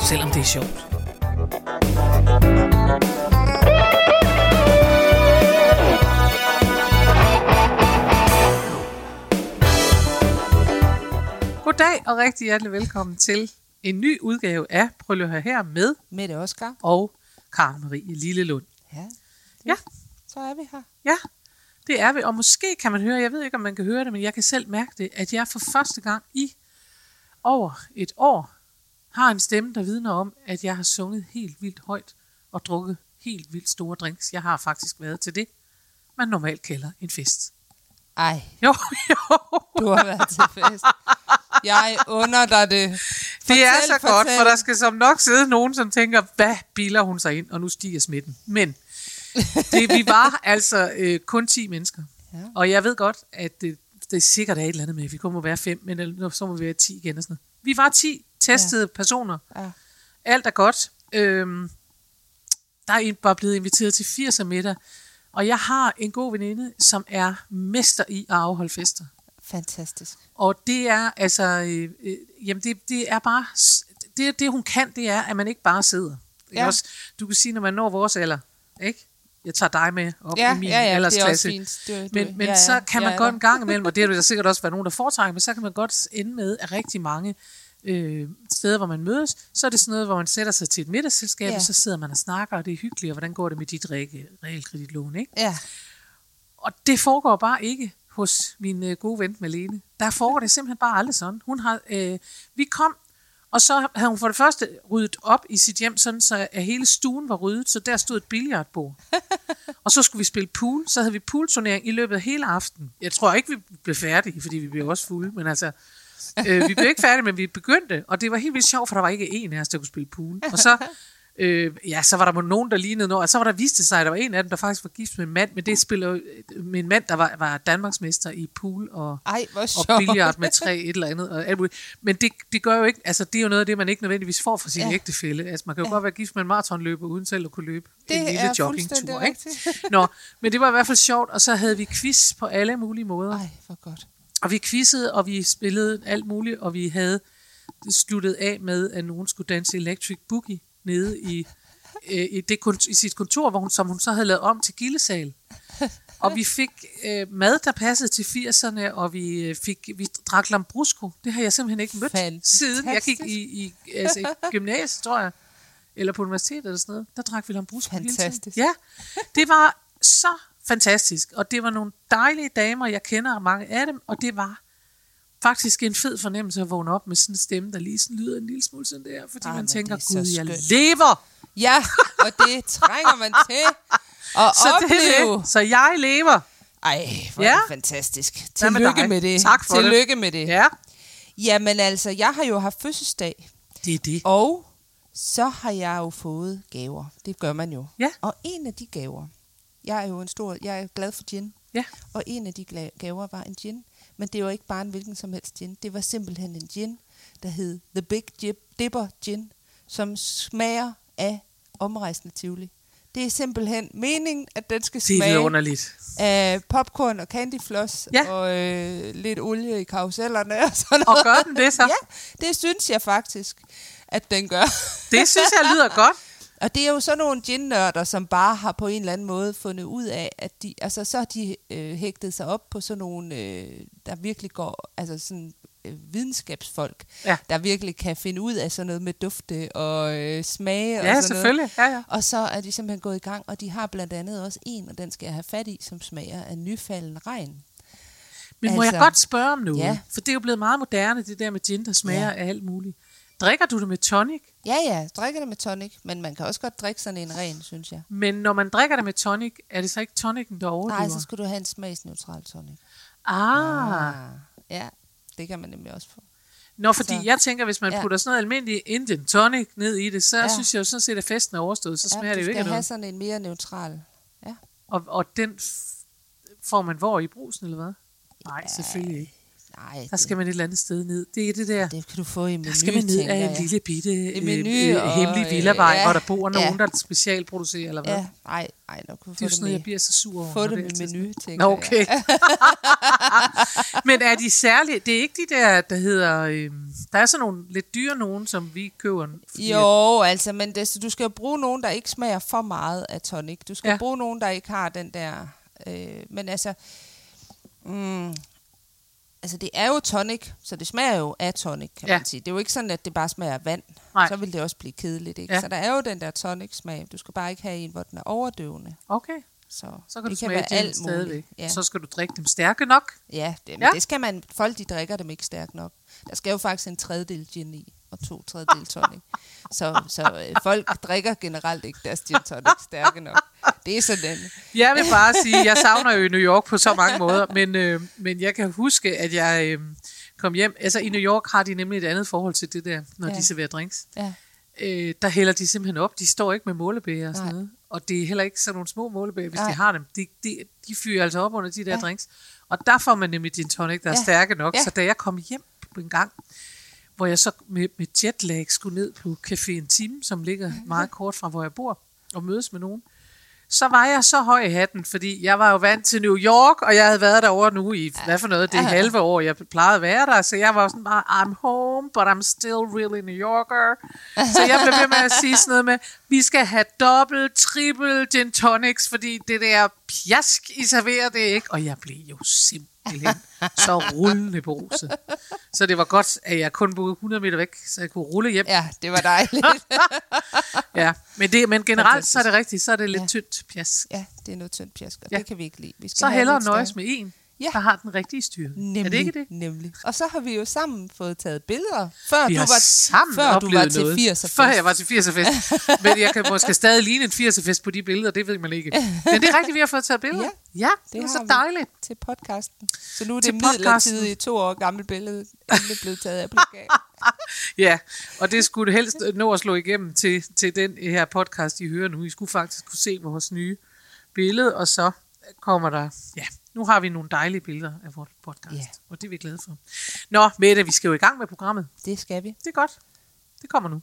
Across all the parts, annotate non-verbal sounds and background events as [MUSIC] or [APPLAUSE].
selvom det er sjovt. Goddag og rigtig hjertelig velkommen til en ny udgave af Prøv lige at høre her med Mette Oskar. og Karen Marie Lillelund. Ja, det, Ja. så er vi her. Ja, det er vi. Og måske kan man høre, jeg ved ikke, om man kan høre det, men jeg kan selv mærke det, at jeg for første gang i over et år har en stemme, der vidner om, at jeg har sunget helt vildt højt og drukket helt vildt store drinks. Jeg har faktisk været til det, man normalt kalder en fest. Ej, Jo, jo. du har været til fest. Jeg under dig det. det er Fortæl, så godt, fortæl. for der skal som nok sidde nogen, som tænker, hvad biler hun sig ind, og nu stiger smitten. Men det, vi var altså øh, kun 10 mennesker. Ja. Og jeg ved godt, at det, det er sikkert er et eller andet med, at vi kun må være fem, men ellers så må vi være 10 igen. Og sådan noget. Vi var 10 testede ja. personer. Ja. Alt er godt. Øhm, der er bare blevet inviteret til 80 middag, og jeg har en god veninde, som er mester i at afholde fester. Fantastisk. Og det er altså, øh, øh, jamen det, det er bare, det, det hun kan, det er, at man ikke bare sidder. Ja. Ja. Også, du kan sige, når man når vores alder, ikke? Jeg tager dig med op Ja, i min ja, ja, det er aldersklasse. også fint. Det, Men, men ja, ja, så kan man jeg er godt en gang imellem, og det er der sikkert også være nogen, der foretrækker, men så kan man godt ende med, at rigtig mange øh, steder, hvor man mødes, så er det sådan noget, hvor man sætter sig til et middagsselskab, Ja. og så sidder man og snakker, og det er hyggeligt, og hvordan går det med dit re- realkreditlån, ikke? Ja, Og det foregår bare ikke hos min øh, gode ven Malene. Der foregår det simpelthen bare aldrig sådan. Hun har, øh, vi kom, og så havde hun for det første ryddet op i sit hjem, sådan så at hele stuen var ryddet, så der stod et billiardbord. [LAUGHS] og så skulle vi spille pool, så havde vi poolturnering i løbet af hele aftenen. Jeg tror ikke, vi blev færdige, fordi vi blev også fulde, men altså, [LAUGHS] øh, vi blev ikke færdige, men vi begyndte, og det var helt vildt sjovt, for der var ikke en af os, der kunne spille pool. Og så, [LAUGHS] øh, ja, så var der nogen, der lignede noget, og så var der viste sig, at der var en af dem, der faktisk var gift med en mand, men det spiller med en mand, der var, var Danmarksmester i pool og, ej, og billiard med tre et eller andet. Og alt muligt. Men det, det gør jo ikke, altså det er jo noget af det, man ikke nødvendigvis får fra sin ja. Ægtefælle. Altså man kan jo ja. godt være gift med en maratonløber, uden selv at kunne løbe Det en lille joggingtur. Ikke? Nå, men det var i hvert fald sjovt, og så havde vi quiz på alle mulige måder. Ej, hvor godt. Og vi quizzede, og vi spillede alt muligt, og vi havde sluttet af med, at nogen skulle danse Electric Boogie nede i, øh, i, det, i sit kontor, hvor hun, som hun så havde lavet om til gildesal. Og vi fik øh, mad, der passede til 80'erne, og vi øh, fik vi drak Lambrusco. Det har jeg simpelthen ikke mødt Fantastisk. siden jeg gik i, i, altså, i gymnasiet, tror jeg. Eller på universitetet eller sådan noget. Der drak vi Lambrusco hele tiden. Fantastisk. Ja, det var så fantastisk. Og det var nogle dejlige damer, jeg kender mange af dem, og det var faktisk en fed fornemmelse at vågne op med sådan en stemme, der lige sådan lyder en lille smule sådan der, fordi Ej, man tænker, det er gud, jeg skønt." lever! Ja, og det trænger man til [LAUGHS] at Så det opleve. det. Så jeg lever. Ej, hvor Ja. det fantastisk. Med Tillykke dig? med det. Tak for det. Tillykke med det. Ja, Jamen altså, jeg har jo haft fødselsdag, det er det. og så har jeg jo fået gaver. Det gør man jo. Ja. Og en af de gaver, jeg er jo en stor, jeg er glad for gin. Ja. Og en af de gaver var en gin. Men det var ikke bare en hvilken som helst gin. Det var simpelthen en gin, der hed The Big Dipper Gin, som smager af omrejsende tivoli. Det er simpelthen meningen, at den skal Det er smage underligt. af popcorn og candyfloss Ja. og øh, lidt olie i karusellerne og sådan noget. Og gør den det så? [LAUGHS] Ja, det synes jeg faktisk, at den gør. Det synes jeg lyder godt. Og det er jo sådan nogle gin-nørder, som bare har på en eller anden måde fundet ud af, at de, altså så har de øh, hægtet sig op på sådan nogle, øh, der virkelig går, altså sådan øh, videnskabsfolk, Ja. der virkelig kan finde ud af sådan noget med dufte og øh, smage og Ja, sådan selvfølgelig. Ja, ja. Og så er de simpelthen gået i gang, og de har blandt andet også en, og den skal jeg have fat i, som smager af nyfalden regn. Men må jeg Altså, godt spørge om noget? ja. For det er jo blevet meget moderne, det der med gin, der smager Ja. af alt muligt. Drikker du det med tonic? Ja, ja, jeg drikker det med tonic, men man kan også godt drikke sådan en ren, synes jeg. Men når man drikker det med tonic, er det så ikke tonicen, der overlever? Nej, så skal du have en smagsneutral tonic. Ah, Ja, det kan man nemlig også få. Nå, fordi Så- jeg tænker, hvis man Ja. putter sådan noget almindelig Indian tonic ned i det, så Ja. synes jeg jo sådan set, at festen er overstået, så smager ja, det du jo skal ikke af have noget. sådan en mere neutral. Ja. Og, og den f- får man hvor i brusen, eller hvad? Nej, selvfølgelig ikke. Nej, Der skal man et eller andet sted ned. Det er det der. det kan du få i menu, Der skal man ned af en lille bitte øh, Menu øh, og, hemmelig villavej, ja, hvor der bor ja. nogen, der specialproducerer, eller hvad? Ja, nej, nej, kan du Det få jo det sådan noget, jeg med. bliver så sur over. Få det er med menu, tænker Nå, jeg. okay. [LAUGHS] Men er de særlige? Det er ikke de der, der hedder... Øh, der er sådan nogle lidt dyre nogen, som vi køber. fordi at- Jo, altså, men det, du skal jo bruge nogen, der ikke smager for meget af tonic. Du skal ja. bruge nogen, der ikke har den der... Øh, men altså... Mm, altså, det er jo tonic, så det smager jo af tonic, kan Ja. man sige. Det er jo ikke sådan, at det bare smager af vand. Nej. Så vil det også blive kedeligt, ikke? Ja. Så der er jo den der tonic-smag. Du skal bare ikke have en, hvor den er overdøvende. Okay, Så, så kan det du kan smage være alt stadigvæk. Ja. Så skal du drikke dem stærke nok. Ja, det, Ja. ja. det skal man. Folk, de drikker dem ikke stærkt nok. Der skal jo faktisk en tredjedel gin i, og to tredjedel tonic. Så, så øh, folk drikker generelt ikke deres gin tonic stærke nok. Det er sådan. Jeg vil bare sige, jeg savner jo New York på så mange måder, men, øh, men jeg kan huske, at jeg øh, kom hjem. Altså i New York har de nemlig et andet forhold til det der, når ja. De serverer drinks. Ja, Øh, der hælder de simpelthen op. De står ikke med målebæger og sådan Nej. noget. Og det er heller ikke sådan nogle små målebæger, hvis Nej. de har dem. De, de, de fyrer altså op under de der ja. Drinks. Og der får man nemlig gin tonic, der er Ja. stærke nok. Ja. Så da jeg kom hjem på en gang, hvor jeg så med, med jetlag skulle ned på Café Intime, som ligger meget kort fra, hvor jeg bor, og mødes med nogen, så var jeg så høj i hatten, fordi jeg var jo vant til New York, og jeg havde været derovre nu i, hvad for noget, det Ja. halve år, jeg plejede at være der, så jeg var sådan bare, I'm home, but I'm still really New Yorker. Så jeg blev ved med at sige sådan noget med, vi skal have dobbelt, triple gin tonics, fordi det der pjask, I serverer det ikke. Og jeg blev jo simpelthen så rullende beruset. Så det var godt, at jeg kun boede 100 meter væk, så jeg kunne rulle hjem. ja det var dejligt. [LAUGHS] Ja, men, det, men generelt så er det Fantastisk. rigtigt, så er det lidt Ja. tyndt pjask. ja, det er noget tyndt pjask, og Ja. det kan vi ikke lide. Vi skal Så hellere nøjes med en, Ja. der har den rigtige styrke. Nemlig, Er det ikke det? Nemlig. Og så har vi jo sammen fået taget billeder, før Vi du var, sammen før du var til noget. 80'er Før jeg var til 80'er-fest. Men jeg kan måske stadig ligne en 80'er-fest på de billeder, det ved man ikke. Men det er rigtigt, vi har fået taget billeder. [LAUGHS] Ja, ja det, det er så dejligt. til podcasten. Så nu er Til det midlertidigt to år gammelt billede, endelig blevet taget af plakat. [LAUGHS] Ja, og det skulle helst nå at slå igennem til, til den her podcast, I hører nu. I skulle faktisk kunne se vores nye billede, og så kommer der... Ja, nu har vi nogle dejlige billeder af vores podcast, Ja. og det er vi glade for. Nå, Mette, vi skal jo i gang med programmet. Det skal vi. Det er godt. Det kommer nu.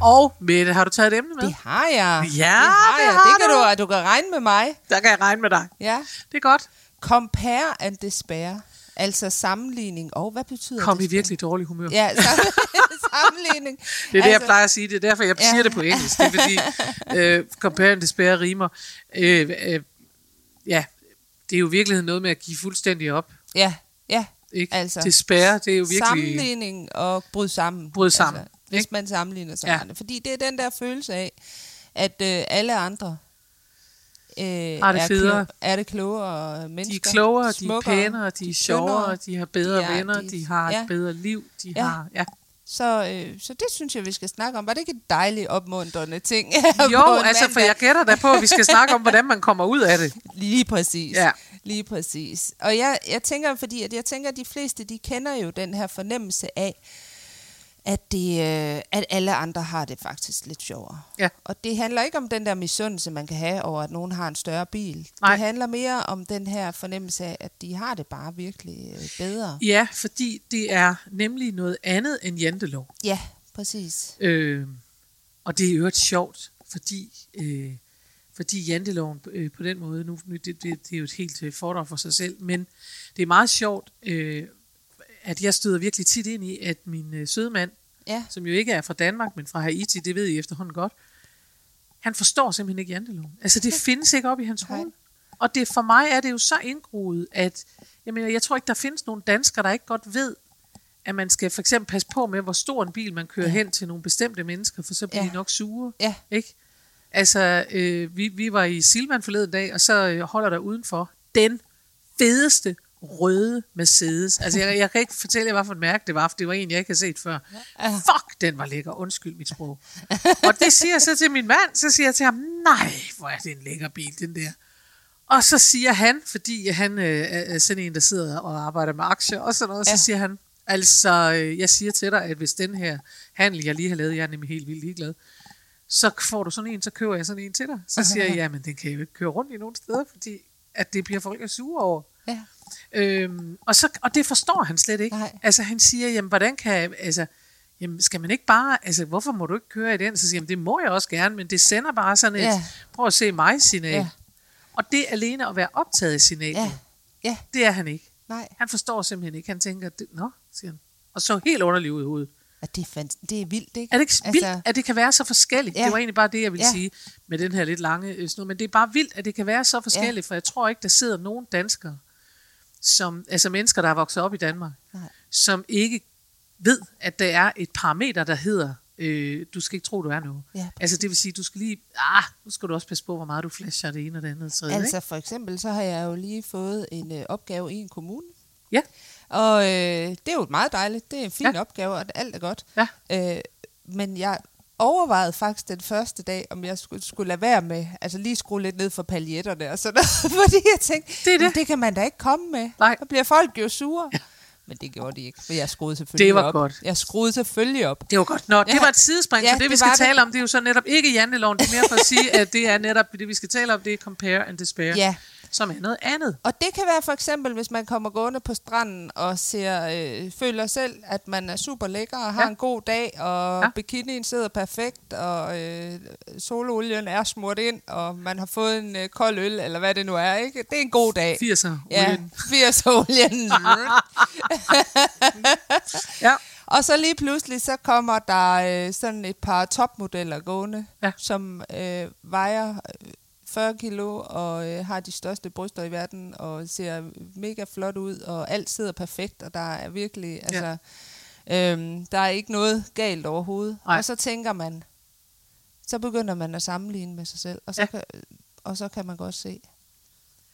Og Mette, har du taget et emne med? Det har jeg. Ja, det har det jeg. har det kan du. du. Du kan regne med mig. Der kan jeg regne med dig. Ja. Det er godt. Compare and despair. Altså sammenligning. Og hvad betyder Kom i despair? virkelig dårlig humør. Ja, [LAUGHS] sam- sammenligning. [LAUGHS] Det er det, jeg plejer at sige. Det er derfor, jeg Ja. siger det på engelsk. Det er fordi, øh, compare and despair rimer. Øh, øh, ja, det er jo i virkeligheden noget med at give fuldstændig op. Ja, ja. Ikke? Altså, despair, det er jo virkelig... Sammenligning og bryde sammen. Bryde sammen, Altså, hvis ikke? man sammenligner sig Ja. andre. Fordi det er den der følelse af, at øh, alle andre øh, Har det er, federe. er det klogere De er mennesker. klogere, de er smukkere, pænere, de er sjovere, de har bedre De er- venner, de- de har ja. et bedre liv, de Ja. har... Ja. Så, øh, så det synes jeg, vi skal snakke om. Var det ikke et dejligt opmuntrende ting? [LAUGHS] Jo, altså, for jeg gætter da på, at vi skal snakke om, hvordan man kommer ud af det. Lige præcis. Ja. Lige præcis. Og jeg, jeg tænker, fordi at jeg tænker, at de fleste, de kender jo den her fornemmelse af, at, det, øh, at alle andre har det faktisk lidt sjovere. Ja. Og det handler ikke om den der misundelse, man kan have over, at nogen har en større bil. Nej. Det handler mere om den her fornemmelse af, at de har det bare virkelig øh, bedre. Ja, fordi det er nemlig noget andet end jantelov. Ja, præcis. Øh, og det er jo et sjovt, fordi, øh, fordi janteloven øh, på den måde, nu, nu det, det, det er jo et helt øh, foredrag for sig selv, men det er meget sjovt, øh, at jeg støder virkelig tit ind i, at min øh, søde mand, Ja, som jo ikke er fra Danmark, men fra Haiti, det ved I efterhånden godt, han forstår simpelthen ikke janteloven. Altså det findes ikke op i hans hoved. Og det, for mig er det jo så indgroet, at jeg, mener, jeg tror ikke, der findes nogen danskere, der ikke godt ved, at man skal for eksempel passe på med, hvor stor en bil man kører Ja. ja. hen til nogle bestemte mennesker, for så bliver Ja. de nok sure. ja, Ikke? Altså, øh, vi, vi var i Silvan forleden dag, og så øh, holder der udenfor den fedeste røde Mercedes. Altså, jeg, jeg kan ikke fortælle jer, hvad for et mærke det var, for det var en, jeg ikke havde set før. Fuck, den var lækker. Undskyld mit sprog. Og det siger jeg så til min mand, så siger jeg til ham, nej, hvor er det en lækker bil, den der. Og så siger han, fordi han øh, er sådan en, der sidder og arbejder med aktier og sådan noget, ja. Så siger han, altså, øh, jeg siger til dig, at hvis den her handel, jeg lige har lavet, jeg er nemlig helt vildt ligeglad, så får du sådan en, så køber jeg sådan en til dig. Så siger jeg, [LAUGHS] jamen, den kan jo ikke køre rundt i nogen steder, fordi at det bliver folk er sure over. Ja. Øhm, og, så, og det forstår han slet ikke. Nej. Altså han siger, jamen hvordan kan jeg, altså, jamen skal man ikke bare, altså hvorfor må du ikke køre i den? Så siger han, det må jeg også gerne, men det sender bare sådan et, Ja. prøv at se mig signal. Ja. Og det alene at være optaget i signalet, Ja. Ja. det er han ikke. Nej. Han forstår simpelthen ikke. Han tænker, det, nå, siger han. Og så helt underlig ud i hovedet. Og det er, fans- det er vildt, ikke? Er det ikke altså, vildt, at det kan være så forskelligt? Ja. Det var egentlig bare det, jeg ville ja. Sige med den her lidt lange øh, snud. Men det er bare vildt, at det kan være så forskelligt, ja. for jeg tror ikke, der sidder nogen danskere, som, altså mennesker, der er vokset op i Danmark, Nej. som ikke ved, at der er et parameter, der hedder, øh, du skal ikke tro, du er noget. Ja. Altså det vil sige, du skal lige, ah, nu skal du også passe på, hvor meget du flasher det ene og det andet. Så, Altså for eksempel, så har jeg jo lige fået en øh, opgave i en kommune. Ja. Og øh, det er jo meget dejligt. Det er en fin ja. opgave, og alt er godt. Ja. Øh, men jeg overvejede faktisk den første dag, om jeg skulle, skulle lade være med, altså lige skrue lidt ned for paljetterne og sådan noget, [LAUGHS] fordi jeg tænkte, Det er det. "Men det kan man da ikke komme med. Nej. Så bliver folk jo sure. Ja. Men det gjorde de ikke, for jeg skruede selvfølgelig Det var op. godt. Jeg skruede selvfølgelig op. Det var godt. Nå, det Ja. var et sidespring, ja, for det, vi det skal var det. tale om, det er jo så netop ikke janteloven. Det er mere for at sige, at det er netop det, vi skal tale om, det er compare and despair, Ja. Som er noget andet. Og det kan være for eksempel, hvis man kommer gående på stranden og ser, øh, føler selv, at man er super lækker og har Ja. en god dag, og Ja. bikinien sidder perfekt, og øh, sololien er smurt ind, og man har fået en øh, kold øl, eller hvad det nu er. ikke? Det er en god dag. 80'er. Ja, olien. 80 olien. ja. og så lige pludselig, så kommer der øh, sådan et par topmodeller gående, Ja. som øh, vejer 40 kilo og øh, har de største bryster i verden og ser mega flot ud, og alt sidder perfekt, og der er virkelig, altså, øhm, der er ikke noget galt overhovedet. Nej. Og så tænker man, så begynder man at sammenligne med sig selv, og så, Ja. ja. kan, og så kan man godt se,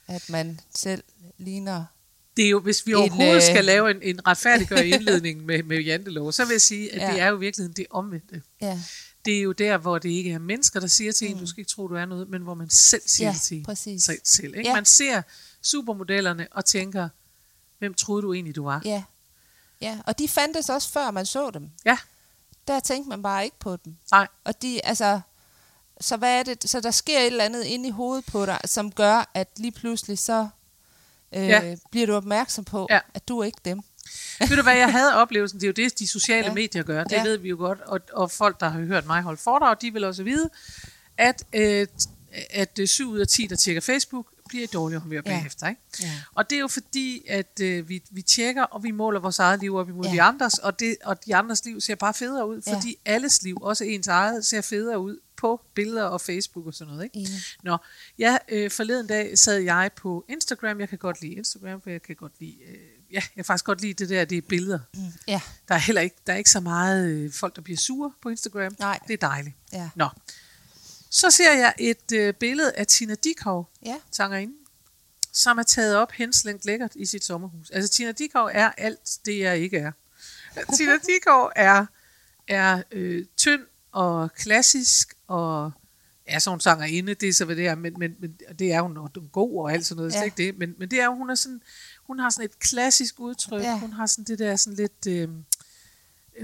at man selv ligner Det er jo, hvis vi En, overhovedet øh, skal lave en, en retfærdiggør [LAUGHS] indledning med, med jantelov, så vil jeg sige, at ja. Ja. det er jo i virkeligheden det omvendte. Ja, Det er jo der, hvor det ikke er mennesker, der siger til en, du skal ikke tro, du er noget, men hvor man selv siger Ja, det til præcis. sig selv. Ikke? Ja. Man ser supermodellerne og tænker, hvem troede du egentlig, du var? ja. Ja, og de fandtes også før man så dem. Ja. Der tænkte man bare ikke på dem. Nej. Og de, altså, så hvad er det? Så der sker et eller andet inde i hovedet på dig, som gør, at lige pludselig så øh, Ja. bliver du opmærksom på, ja. at du er ikke dem. Ved du hvad, jeg havde oplevelsen, det er jo det, de sociale ja. Medier gør, det ja. Ved vi jo godt, og, og folk, der har hørt mig holde foredrag, de vil også vide, at, øh, at øh, 7 ud af 10, der tjekker Facebook, bliver i dårligere humør Ja. bagefter. Ikke? Ja. Og det er jo fordi, at øh, vi, vi tjekker, og vi måler vores eget liv op imod ja. De andres, og, det, og de andres liv ser bare federe ud, Ja. fordi alles liv, også ens eget, ser federe ud på billeder og Facebook og sådan noget. Ikke? Enig. Nå, ja, øh, forleden dag sad jeg på Instagram. Jeg kan godt lide Instagram, for jeg kan godt lide, øh, ja, jeg kan faktisk godt lide det der, det er billeder. Mm. Ja, Der er heller ikke, der er ikke så meget øh, folk, der bliver sure på Instagram. Nej. Det er dejligt. ja, Nå, så ser jeg et øh, billede af Tina Dikov, ja. sangerinde, som er taget op henslængt lækkert i sit sommerhus. Altså Tina Dikov er alt det, jeg ikke er. Tina [LAUGHS] Dikov er, er øh, tynd og klassisk og er sådan en sangerinde, det er så hvad det er, men, men, men det er hun, og hun er god og alt sådan noget, ja. Ikke det, men, men det er hun er sådan, hun har sådan et klassisk udtryk, ja. Ja. hun har sådan det der sådan lidt, øh,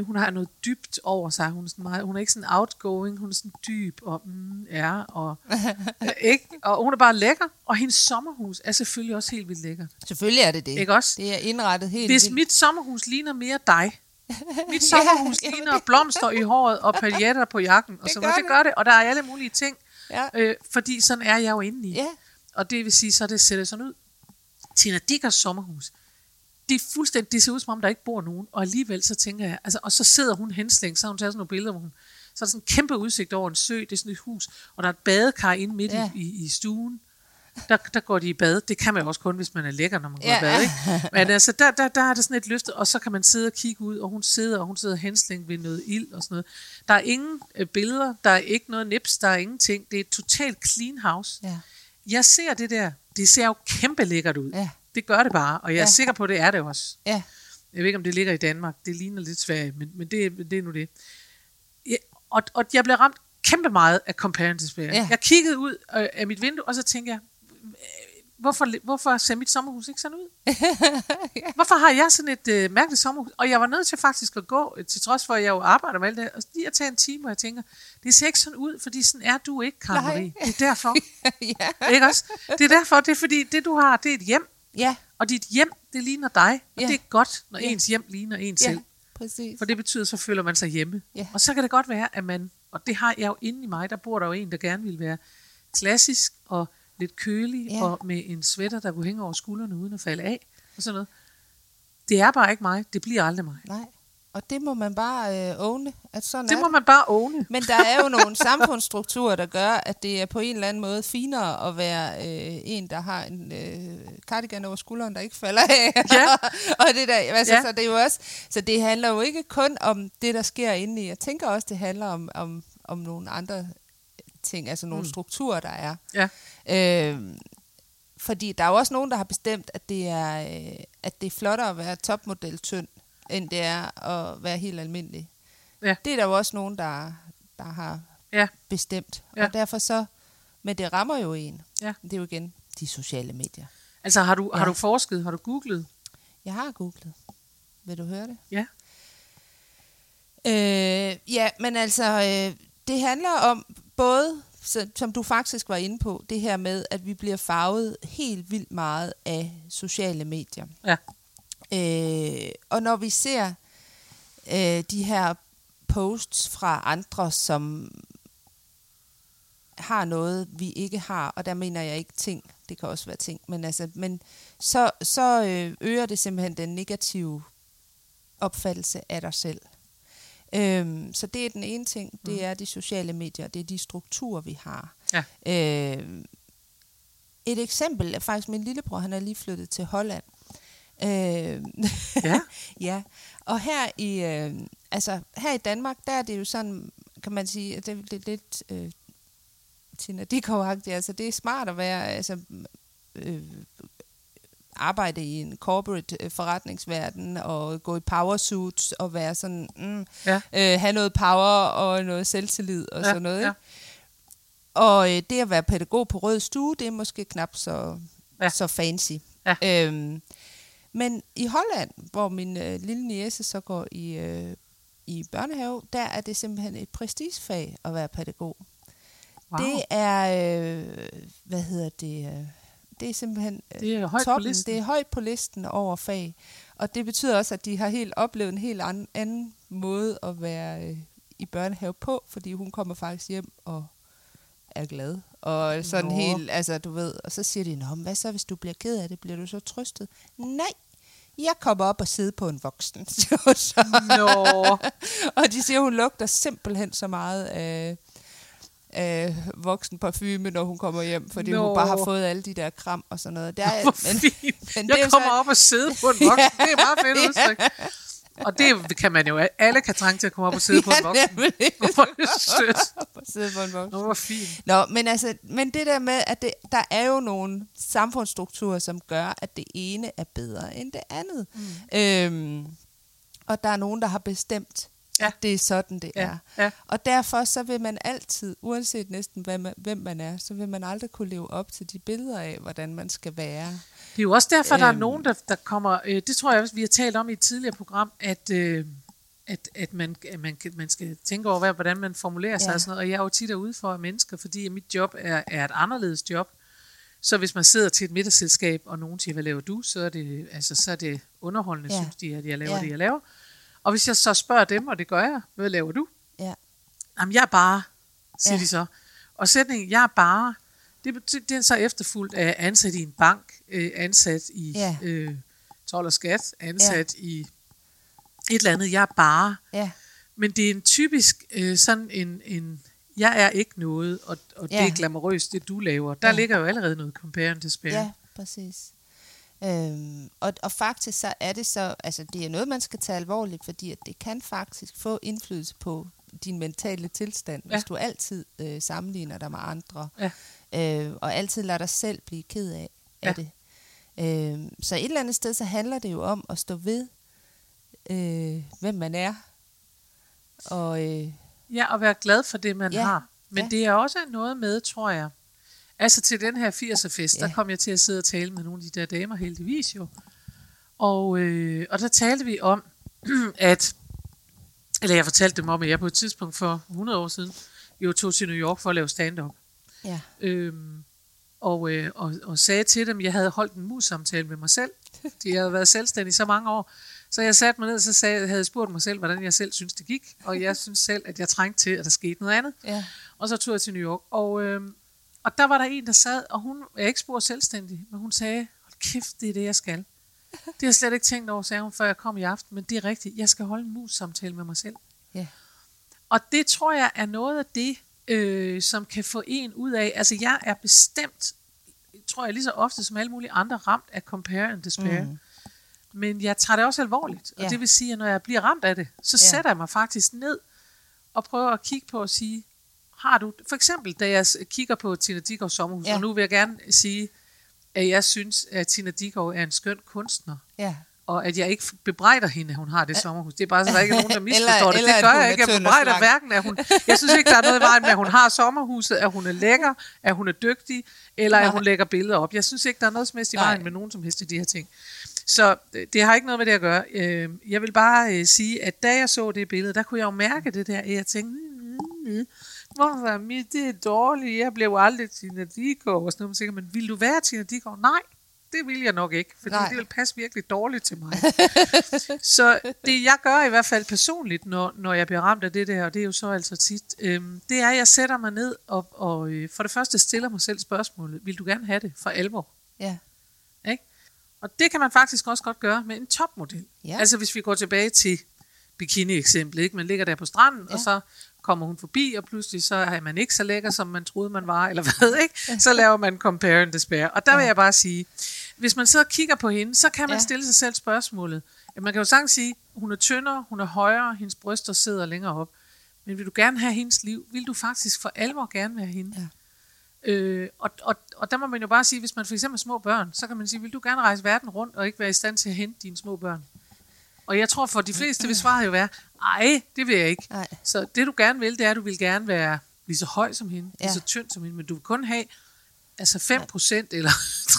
hun har noget dybt over sig, hun er, sådan meget, hun er ikke sådan outgoing, hun er sådan dyb og mm, ja, og, øh, [LAUGHS] ikke? og hun er bare lækker, og hendes sommerhus er selvfølgelig også helt vildt lækkert. Selvfølgelig er det det. Ikke også? Det er indrettet helt Hvis vildt. mit sommerhus ligner mere dig, [LAUGHS] mit sommerhus Ja, ligner blomster i håret og paljetter på jakken, og så gør det det. gør det, og der er alle mulige ting, Ja. øh, fordi sådan er jeg jo inde i. Ja. Og det vil sige, så det ser sådan ud. Tina Dickers sommerhus, det er fuldstændig, det ser ud som om, der ikke bor nogen, og alligevel så tænker jeg, altså, og så sidder hun henslængt, så har hun taget sådan nogle billeder, hvor hun, så er der sådan en kæmpe udsigt over en sø, det er sådan et hus, og der er et badekar inde midt ja. Ja. i, i, i stuen, der, der går de i bad. Det kan man jo også kun, hvis man er lækker, når man går Ja. i bad. Ikke? Men altså, der, der, der er det sådan et løfte, og så kan man sidde og kigge ud, og hun sidder, og hun sidder henslængt ved noget ild og sådan noget. Der er ingen øh, billeder, der er ikke noget nips, der er ingenting. Det er et totalt clean house. Ja. Jeg ser det der. Det ser jo kæmpe lækkert ud. Ja. Det gør det bare, og jeg er Ja. sikker på, at det er det også. Ja. Jeg ved ikke, om det ligger i Danmark. Det ligner lidt Sverige, men, men det, det er nu det. Ja, og, og jeg blev ramt kæmpe meget af comparative despair. Ja. Jeg kiggede ud øh, af mit vindue, og så tænkte jeg, hvorfor, hvorfor ser mit sommerhus ikke sådan ud? [LAUGHS] Hvorfor har jeg sådan et øh, mærkeligt sommerhus? Og jeg var nødt til faktisk at gå, øh, til trods for, at jeg jo arbejder med alt det her, og lige at tage en time, og jeg tænker, det ser ikke sådan ud, fordi sådan er du ikke, Karen. Marie. Det er derfor. [LAUGHS] ja. ikke også? Det er derfor, det er fordi, det du har, det er et hjem, ja, og dit hjem, det ligner dig, og Ja. det er godt, når Ja. ens hjem ligner en ja, selv. præcis. For det betyder, så føler man sig hjemme. Ja. Og så kan det godt være, at man, og det har jeg jo inde i mig, der bor der jo en, der gerne vil være klassisk og lidt kølig, Ja. og med en sweater, der kunne hænge over skuldrene uden at falde af, og sådan noget. Det er bare ikke mig. Det bliver aldrig mig. Nej, og det må man bare øh, åne, at sådan Det er må man bare åne. Men der er jo nogle [LAUGHS] samfundsstrukturer, der gør, at det er på en eller anden måde finere at være øh, en, der har en øh, cardigan over skulderen, der ikke falder af. Ja. [LAUGHS] og det der, altså, Ja. så det er jo også, så det handler jo ikke kun om det, der sker inde i. Jeg tænker også, det handler om, om, om nogle andre ting, altså nogle Mm. strukturer, der er. Ja. Øh, fordi der er jo også nogen, der har bestemt, at det er, øh, at det er flottere at være topmodel tynd, end det er at være helt almindelig. Ja. Det er der jo også nogen, der, der har Ja. bestemt. Ja. Og derfor så, men det rammer jo en. Ja. Det er jo igen de sociale medier. Altså, har du, har Ja. du forsket? Har du googlet? Jeg har googlet. Vil du høre det? Ja. Øh, ja, men altså, øh, det handler om både, så, som du faktisk var inde på, det her med, at vi bliver farvet helt vildt meget af sociale medier. Ja. Øh, og når vi ser øh, de her posts fra andre, som har noget, vi ikke har, og der mener jeg ikke ting, det kan også være ting, men, altså, men så, så øh, øger det simpelthen den negative opfattelse af dig selv. Øhm, så det er den ene ting, det er de sociale medier, det er de strukturer, vi har. Ja. Øhm, et eksempel er faktisk min lillebror, han er lige flyttet til Holland. Øhm, Ja. [LAUGHS] ja, og her i, øh, altså, her i Danmark, der er det jo sådan, kan man sige, at det, det er lidt øh, Tina dikov altså det er smart at være, altså, øh, arbejde i en corporate øh, forretningsverden og gå i power suits og være sådan, mm, Ja. øh, have noget power og noget selvtillid og Ja, sådan noget. ja. Ikke? Og øh, det at være pædagog på rød stue, det er måske knap så, Ja. ja. så fancy. Ja. Øhm, men i Holland, hvor min øh, lille niece så går i, øh, i børnehave, der er det simpelthen et prestigefag at være pædagog. Wow. Det er, øh, hvad hedder det, øh, det er simpelthen øh, det er højt toppen. på listen. Det er højt på listen over fag. Og det betyder også, at de har helt oplevet en helt anden, anden måde at være øh, i børnehave på, fordi hun kommer faktisk hjem og er glad. Og sådan Nå. helt, altså du ved, og så siger de, Nå, men hvad så, hvis du bliver ked af det, bliver du så trøstet? Nej, jeg kommer op og sidder på en voksen. [LAUGHS] så. Nå. [LAUGHS] og de siger, hun lugter simpelthen så meget af, af voksen parfume, når hun kommer hjem, fordi Nå. hun bare har fået alle de der kram og sådan noget. Der er, [LAUGHS] Hvor fint. men det er Jeg jo kommer så- op og sidder på en [LAUGHS] voksen. Det er meget fedt udtryk. Og det kan man jo, alle kan trænge til at komme op og sidde på en voksen. nemlig. [LAUGHS] Hvor er det sødt. Sidde på en voksen. Hvor fint. Nå, men, altså, men det der med, at det, der er jo nogle samfundsstrukturer, som gør, at det ene er bedre end det andet. Mm. Øhm, og der er nogen, der har bestemt, Ja. at det er sådan, det Ja, er. ja. Og derfor så vil man altid, uanset næsten hvad man, hvem man er, så vil man aldrig kunne leve op til de billeder af, hvordan man skal være. Det er jo også derfor, der er Øhm. nogen, der, der kommer... Øh, det tror jeg også, vi har talt om i et tidligere program, at, øh, at, at, man, at man, man skal tænke over, hvad- hvordan man formulerer sig Ja. og sådan noget. Og jeg er jo tit ude for mennesker, fordi mit job er, er et anderledes job. Så hvis man sidder til et middagsselskab, og nogen siger, hvad laver du? Så er det, altså, så er det underholdende, Ja. synes de, at jeg laver Ja. det, jeg laver. Og hvis jeg så spørger dem, og det gør jeg, hvad laver du? Ja. Jamen, jeg er bare, siger Ja. de så. Og sætningen, jeg er bare, det, det er så efterfulgt af ansat i en bank, øh, ansat i Ja. øh, tolv og skat, ansat ja. i et eller andet, jeg er bare. Ja, Men det er en typisk øh, sådan en, en, jeg er ikke noget, og, og ja. det er glamourøst, det du laver. Der. Ja. ligger jo allerede noget compare and despair. ja præcis. Øhm, og, og faktisk så er det så, altså det er noget, man skal tage alvorligt, fordi at det kan faktisk få indflydelse på din mentale tilstand, Ja. hvis du altid øh, sammenligner dig med andre, Ja. øh, og altid lader dig selv blive ked af, Ja. af det. Øh, så et eller andet sted, så handler det jo om at stå ved, øh, hvem man er, og øh, Ja, og være glad for det, man Ja, har. Men ja. det er også noget med, tror jeg, Altså til den her 80'er-fest, Ja. der kom jeg til at sidde og tale med nogle af de der damer, heldigvis jo. Og, øh, og der talte vi om, [CLEARS THROAT] at, eller jeg fortalte dem om, at jeg på et tidspunkt for 100 år siden, jo tog til New York for at lave stand-up. Ja. Øhm, og, øh, og, og sagde til dem, at jeg havde holdt en mus-samtale med mig selv. [LAUGHS] De havde været selvstændige så mange år. Så jeg satte mig ned og så sagde, havde spurgt mig selv, hvordan jeg selv synes, det gik. Og jeg synes selv, at jeg trængte til, at der skete noget andet. Ja. Og så tog jeg til New York. Og, øh, og der var der en, der sad, og hun er ikke spor selvstændig, men hun sagde, hold kæft, det er det, jeg skal. Det har jeg slet ikke tænkt over, sagde hun, før jeg kom i aften, men det er rigtigt. Jeg skal holde en mus-samtale med mig selv. Ja. Og det tror jeg er noget af det, øh, som kan få en ud af. Altså jeg er bestemt, tror jeg lige så ofte som alle mulige andre, ramt af compare and despair. Mm. Men jeg tager det også alvorligt. Og Ja. det vil sige, at når jeg bliver ramt af det, så Ja. sætter jeg mig faktisk ned og prøver at kigge på og sige, har du, for eksempel da jeg kigger på Tina Dickows sommerhus, Ja. og nu vil jeg gerne sige, at jeg synes, at Tina Dickow er en skøn kunstner Ja. og at jeg ikke bebrejder hende, at hun har det sommerhus. Det er bare så, der ikke er nogen, der [LAUGHS] misforstår Eller- det. eller Det gør jeg ikke. Jeg bebrejder hverken, at hun... Jeg synes ikke, der er noget i vejen med, at hun har sommerhuset, at hun er lækker, at hun er dygtig, eller Nej. at hun lægger billeder op. Jeg synes ikke, der er noget som helst i Nej. vejen med nogen som helst af de her ting. Så øh, det har ikke noget med det at gøre. Øh, Jeg vil bare øh, sige, at da jeg så det billede, der kunne jeg jo mærke det der, at jeg tænkte, mm, mm, mm, hvorfor er mit, det er dårligt, jeg blev aldrig Tina Dickow, og sådan noget. Man tænker, men vil du være Tina Dickow? Nej, det vil jeg nok ikke, fordi Nej. Nej. det vil passe virkelig dårligt til mig. [LAUGHS] så det jeg gør i hvert fald personligt, når, når jeg bliver ramt af det der, og det er jo så altså tit, øhm, det er, at jeg sætter mig ned og, og øh, for det første stiller mig selv spørgsmålet, vil du gerne have det for alvor? Ja. Ikke? Og det kan man faktisk også godt gøre med en topmodel. Ja. Altså hvis vi går tilbage til bikini-eksemplet, ikke? man ligger der på stranden, ja. og så kommer hun forbi, og pludselig så er man ikke så lækker, som man troede, man var, eller [LAUGHS] hvad, ikke? Så laver man compare and despair. Og der vil jeg bare sige, hvis man sidder og kigger på hende, så kan man Ja. stille sig selv spørgsmålet. Man kan jo sagtens sige, hun er tyndere, hun er højere, hendes bryster sidder længere op. Men vil du gerne have hendes liv? Vil du faktisk for alvor gerne være hende? Ja. Øh, og, og, og der må man jo bare sige, hvis man for eksempel er små børn, så kan man sige, vil du gerne rejse verden rundt og ikke være i stand til at hente dine små børn? Og jeg tror for de fleste vil svaret jo være, ej, det vil jeg ikke. Nej. Så det du gerne vil, det er, at du vil gerne være lige så høj som hende, ja. Ja. lige så tynd som hende, men du vil kun have altså 5% eller [LAUGHS]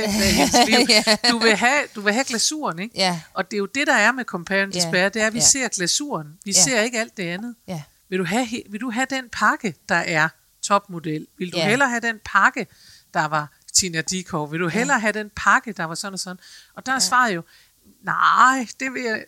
3% af hendes [LAUGHS] liv. Ja. Du vil have, du vil have glasuren, ikke? Ja. Og det er jo det, der er med Compare and Ja. Despair, det er, at vi Ja. ser glasuren. Vi Ja. ser ikke alt det andet. Ja. Vil du, have, vil du have den pakke, der er topmodel? Vil du Ja. hellere have den pakke, der var Tina Dickow? Vil du hellere have den pakke, der var sådan og sådan? Og der er svaret jo, nej, det vil jeg,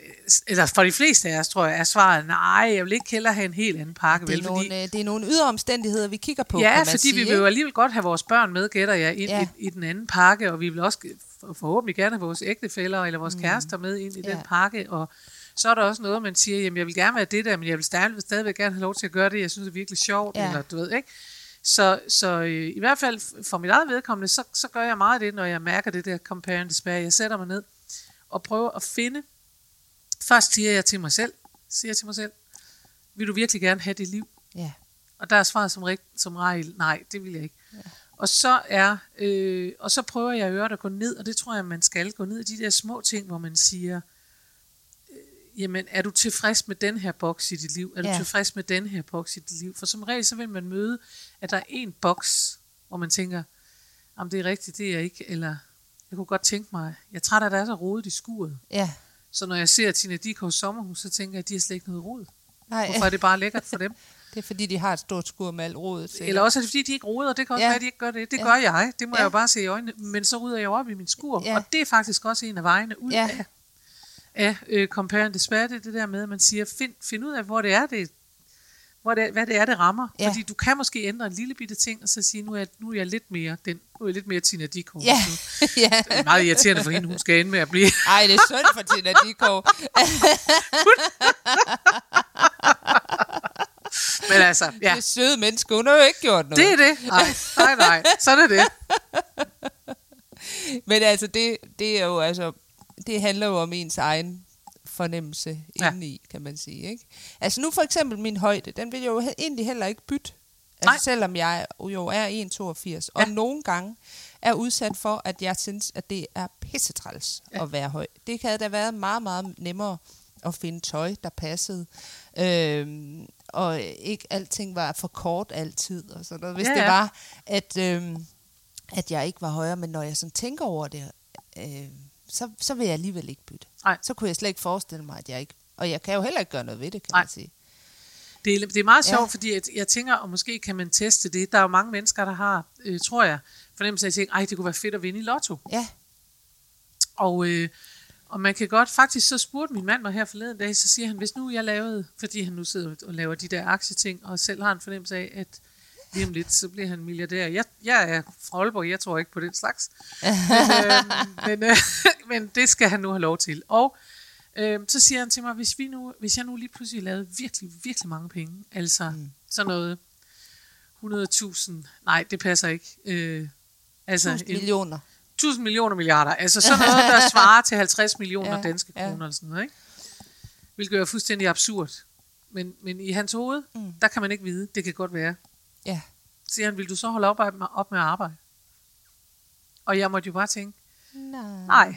eller for de fleste af os, tror jeg, er svaret, nej, jeg vil ikke hellere have en helt anden pakke. Det er, vel, nogle, øh, det er nogle ydre omstændigheder, vi kigger på, Ja, kan man fordi sige, vi vil jo alligevel godt have vores børn med, gætter jeg, ind Ja. i, i den anden pakke, og vi vil også for- forhåbentlig gerne have vores ægtefæller eller vores mm. kærester med ind i Ja. den pakke, og så er der også noget, man siger, jamen jeg vil gerne være det der, men jeg vil stadig, stadigvæk gerne have lov til at gøre det, jeg synes er virkelig sjovt, ja. eller du ved, ikke? Så, så øh, i hvert fald for mit eget vedkommende, så, så gør jeg meget af det, når jeg mærker det der compare and despair. Jeg sætter mig ned og prøver at finde, først siger jeg til mig selv, siger jeg til mig selv, vil du virkelig gerne have det liv? Ja. Og der er svaret som, rigt, som regel, nej, det vil jeg ikke. Ja. Og så er, øh, og så prøver jeg at høre at gå ned, og det tror jeg, man skal gå ned i de der små ting, hvor man siger, øh, jamen, er du tilfreds med den her boks i dit liv? Er du Ja. tilfreds med den her boks i dit liv? For som regel, så vil man møde, at der er en boks, hvor man tænker, om det er rigtigt, det er jeg ikke, eller jeg kunne godt tænke mig, jeg er træt af, at der er så rodet i skuret. Ja. Så når jeg ser Tina Dickows sommerhus, så tænker jeg, at de har slet ikke noget rod. Nej, Hvorfor er det bare lækkert for dem? [LAUGHS] det er fordi, de har et stort skur med alt rodet. sikkert. Eller også er det fordi, de ikke roder. Det kan også Ja. være, at de ikke gør det. Det Ja. gør jeg. Det må Ja. jeg jo bare se i øjnene. Men så rydder jeg jo op i min skur. Ja. Og det er faktisk også en af vejene ud Ja. af, af øh, compare and despair. Det er det der med, at man siger, find, find ud af, hvor det er, det, hvor det, hvad det er, det rammer. Ja. Fordi du kan måske ændre en lille bitte ting, og så sige, nu er, nu er jeg lidt mere, den, nu er jeg lidt mere Tina Dickow. Ja. Nu. [LAUGHS] ja. Det er meget irriterende for hende, hun skal ende med at blive. [LAUGHS] Ej, det er synd for Tina Dickow. [LAUGHS] Men altså, Ja. Det søde menneske, hun har jo ikke gjort noget. det er det. Nej, nej, nej. Sådan er det. Men altså, det, det er jo altså, det handler jo om ens egen fornemmelse ja. Indeni, kan man sige. Ikke? Altså nu for eksempel min højde, den vil jeg jo he- egentlig heller ikke bytte. Nej. Altså selvom jeg jo er 1,82, og Ja. nogle gange er udsat for, at jeg synes, at det er pissetræls ja. At være høj. Det havde da været meget, meget nemmere at finde tøj, der passede. Øhm, og ikke alting var for kort altid og sådan noget. Hvis Ja, ja, det var, at, øhm, at jeg ikke var højere, men når jeg sådan tænker over det, øh, så, så vil jeg alligevel ikke bytte. Nej. Så kunne jeg slet ikke forestille mig, at jeg ikke... Og jeg kan jo heller ikke gøre noget ved det, kan Nej. man sige. Det er, det er meget Ja. sjovt, fordi jeg, jeg tænker, og måske kan man teste det. Der er jo mange mennesker, der har, øh, tror jeg, fornemmelse af at tænke, ej, det kunne være fedt at vinde i lotto. Ja, Og, øh, og man kan godt, faktisk så spurgte min mand mig her forleden dag, så siger han, hvis nu jeg lavede, fordi han nu sidder og laver de der aktieting, og selv har en fornemmelse af, at lige om lidt, så bliver han milliardær. Jeg, jeg er fra Aalborg, jeg tror ikke på den slags. [LAUGHS] men, øh, men, øh, men det skal han nu have lov til. Og øh, så siger han til mig, hvis, vi nu, hvis jeg nu lige pludselig lavede virkelig, virkelig mange penge, altså mm. sådan noget 100.000, nej, det passer ikke. Øh, altså 1000 en- millioner. 1000 millioner milliarder. Altså sådan noget, der [LAUGHS] svarer til 50 millioner Ja, danske ja. kroner. Eller sådan noget, ikke? Hvilket er fuldstændig absurd. Men, men i hans hoved. Mm. der kan man ikke vide. Det kan godt være. Ja. Siger han, vil du så holde op, med- op med at arbejde? Og jeg måtte jo bare tænke, Nej.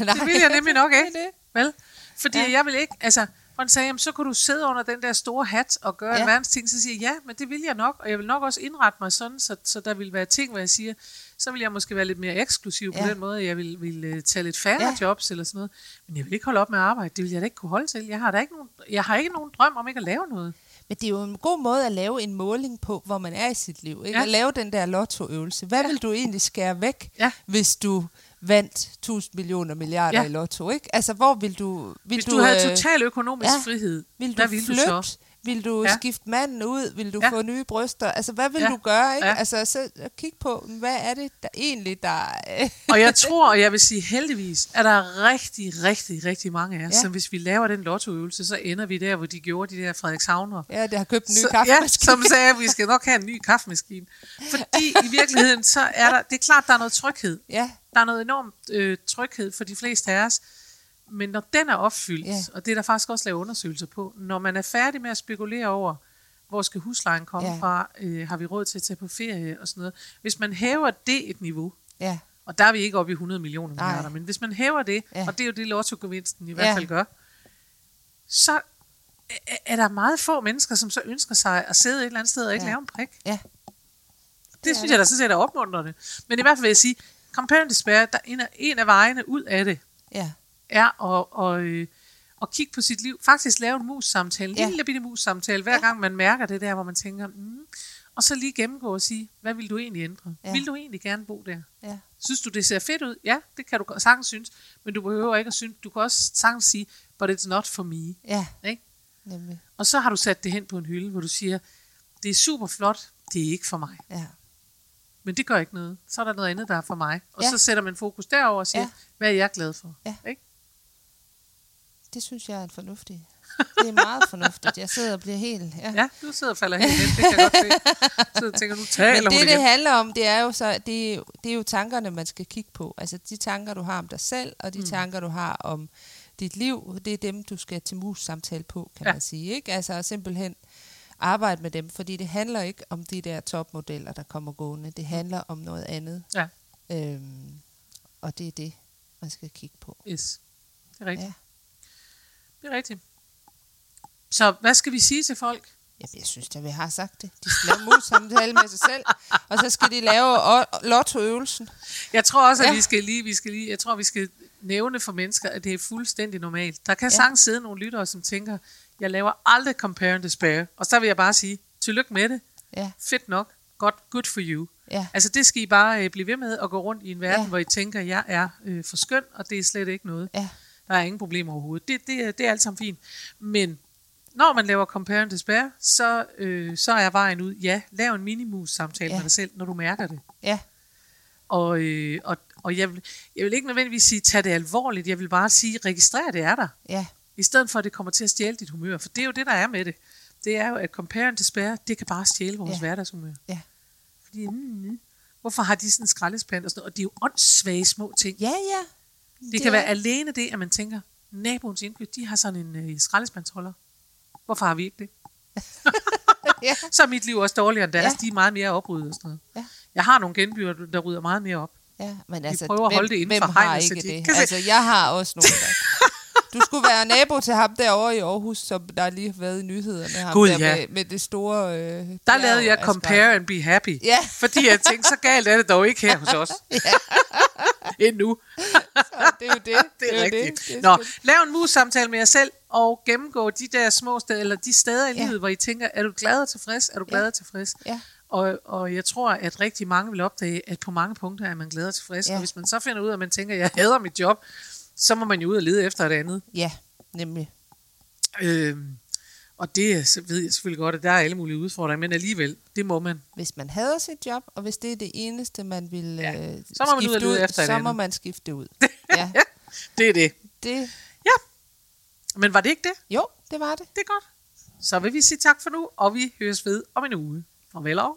nej, det vil jeg nemlig nok ikke. Vel? Fordi ja. Jeg vil ikke, altså, hvor han sagde, jamen, så kunne du sidde under den der store hat og gøre ja. En verdens ting. Så siger jeg, ja, men det vil jeg nok, og jeg vil nok også indrette mig sådan, så, så der vil være ting, hvor jeg siger, så vil jeg måske være lidt mere eksklusiv på Ja. den måde, jeg vil, vil uh, tage lidt færre. Ja. jobs eller sådan noget. Men jeg vil ikke holde op med at arbejde, det vil jeg da ikke kunne holde til. Jeg har da ikke nogen, jeg har ikke nogen drøm om ikke at lave noget. Men det er jo en god måde at lave en måling på, hvor man er i sit liv. Ikke? Ja. At lave den der lottoøvelse. Hvad ja. vil du egentlig skære væk, Ja. hvis du vandt 1000 millioner milliarder Ja. i lotto? Ikke? Altså, hvor vil du... Vil Hvis du, du havde øh, total økonomisk ja. frihed, Vil hvad du ville flytte? du så? Vil du Ja. skifte manden ud? Vil du Ja. få nye bryster? Altså, hvad vil Ja. du gøre? Ikke? Ja. Altså, så kig på, hvad er det der egentlig, der... Og jeg [LAUGHS] tror, og jeg vil sige heldigvis, at der er rigtig, rigtig, rigtig mange af os, ja. Som hvis vi laver den lottoøvelse, så ender vi der, hvor de gjorde de der Frederikshavner. ja, det har købt en ny Så- kaffemaskine. Ja, som sagde, at vi skal nok have en ny kaffemaskine. Fordi i virkeligheden, så er der, det er klart, der er noget tryghed. ja, Der er noget enormt øh, tryghed for de fleste af os. Men når den er opfyldt, Ja. og det er der faktisk også lavet undersøgelser på, når man er færdig med at spekulere over, hvor skal huslejen komme Ja. fra, øh, har vi råd til at tage på ferie og sådan noget. Hvis man hæver det et niveau, ja, og der er vi ikke oppe i 100 millioner milliarder, men hvis man hæver det, ja. Og det er jo det, lottogevinsten i hvert Ja. fald gør, så er- er der meget få mennesker, som så ønsker sig at sidde et eller andet sted og ikke ja. Lave en prik. ja. Det er synes jeg da sådan set er opmuntrende. Men i hvert fald vil jeg sige, compare and despair, der en af, en af vejene ud af det, ja. Er at, at, øh, at kigge på sit liv. Faktisk lave en mus-samtale, en Ja. lille bitte mus-samtale, hver Ja. gang man mærker det der, hvor man tænker, mm, og så lige gennemgå og sige, hvad vil du egentlig ændre? Ja. Vil du egentlig gerne bo der? ja. Synes du, det ser fedt ud? Ja, det kan du sagtens synes, men du behøver ikke at synes, du kan også sagtens sige, but it's not for me. Ja, Ikke? nemlig. Og så har du sat det hen på en hylde, hvor du siger, det er super flot, det er ikke for mig. Ja. Men det gør ikke noget. Så er der noget andet, der er for mig. Og Ja. så sætter man fokus derover og siger, Ja. hvad er jeg glad for? Ja. Ikke? Det synes jeg er en fornuftig. Det er meget fornuftigt. Jeg sidder og bliver helt... Ja. Ja, du sidder og falder helt ind, det kan jeg godt se. Så tænker du, taler Men det, det igen. handler om, det er jo så, det er det er jo tankerne, man skal kigge på. Altså de tanker, du har om dig selv, og de mm. tanker, du har om dit liv, det er dem, du skal til mus-samtale på, kan Ja. ja. man sige. Ikke? Altså simpelthen arbejde med dem, fordi det handler ikke om de der topmodeller, der kommer gående. Det handler om noget andet. Ja, Øhm, og det er det, man skal kigge på. yes. Det er rigtigt. Ja. Det er rigtigt. Så hvad skal vi sige til folk? Jamen, jeg synes, at vi har sagt det. De skal lave mus-samtale med sig selv, og så skal de lave lottoøvelsen. Jeg tror også, at Ja. vi skal lige, vi skal lige, jeg tror, vi skal nævne for mennesker, at det er fuldstændig normalt. Der kan ja. sagtens sidde nogle lyttere, som tænker, jeg laver aldrig compare and despair. Og så vil jeg bare sige, tillykke med det. Ja, Fedt nok. Godt, good for you. ja, Altså det skal I bare øh, blive ved med at gå rundt i en verden. Ja. hvor I tænker, jeg er øh, for skøn, og det er slet ikke noget. ja, Der er ingen problemer overhovedet. Det, det, er- det er alt sammen fint. Men når man laver compare and despair, så, øh, så er vejen ud, ja, lav en minimus-samtale ja. Med dig selv, når du mærker det. ja, Og, øh, og, og jeg, vil, jeg vil ikke nødvendigvis sige, tag det alvorligt. Jeg vil bare sige, registrer det er der. ja, I stedet for, at det kommer til at stjæle dit humør. For det er jo det, der er med det. Det er jo, at compare and despair, det kan bare stjæle vores ja. Hverdagshumør. ja. Fordi, mm, hvorfor har de sådan en skraldespand og sådan noget? Og det er jo åndssvage små ting. Ja, ja. Det, det kan være alene det, at man tænker, naboens indkøb, de har sådan en øh, skraldespandsholder. Hvorfor har vi ikke det? [LAUGHS] ja. Så er mit liv også dårligere end deres. Ja. Ja. De er meget mere opryddet og sådan noget. Ja. Jeg har nogle genbyer, der rydder meget mere op. Ja, men altså, prøver at hvem, holde det inden for hegnet, så ikke de det? Altså, jeg har også nogle, der... [LAUGHS] Du skulle være nabo til ham derovre i Aarhus, som der lige har været i nyhederne. Ham Gud, der ja. med, med det store... Øh, Der lavede jeg Compare and Be Happy. Ja. Fordi jeg tænkte, så galt er det dog ikke her hos os. [LAUGHS] Endnu. [LAUGHS] skak. Det er jo det. [LAUGHS] Det er jo rigtigt. Det. Det er Nå, lav en mus-samtale med jer selv, og gennemgå de der små steder, eller de steder i Ja. livet, hvor I tænker, er du glad og tilfreds? Er du glad Ja. og tilfreds? Ja. Og, og jeg tror, at rigtig mange vil opdage, at på mange punkter er man glad og tilfreds. Ja. Og hvis man så finder ud af, at man tænker, at jeg hader mit job, så må man jo ud og lede efter et andet. Ja, nemlig. Øhm, og det er- så ved jeg selvfølgelig godt, at der er alle mulige udfordringer, men alligevel, det må man. Hvis man hader sit job, og hvis det er det eneste, man vil Ja, øh, så må man ud skifte lede efter så må man skifte det ud. [LAUGHS] ja, Det er det. det, Ja. Men var det ikke det? jo, det var det. Det er godt. Så vil vi sige tak for nu, og vi høres ved om en uge. Farvel og.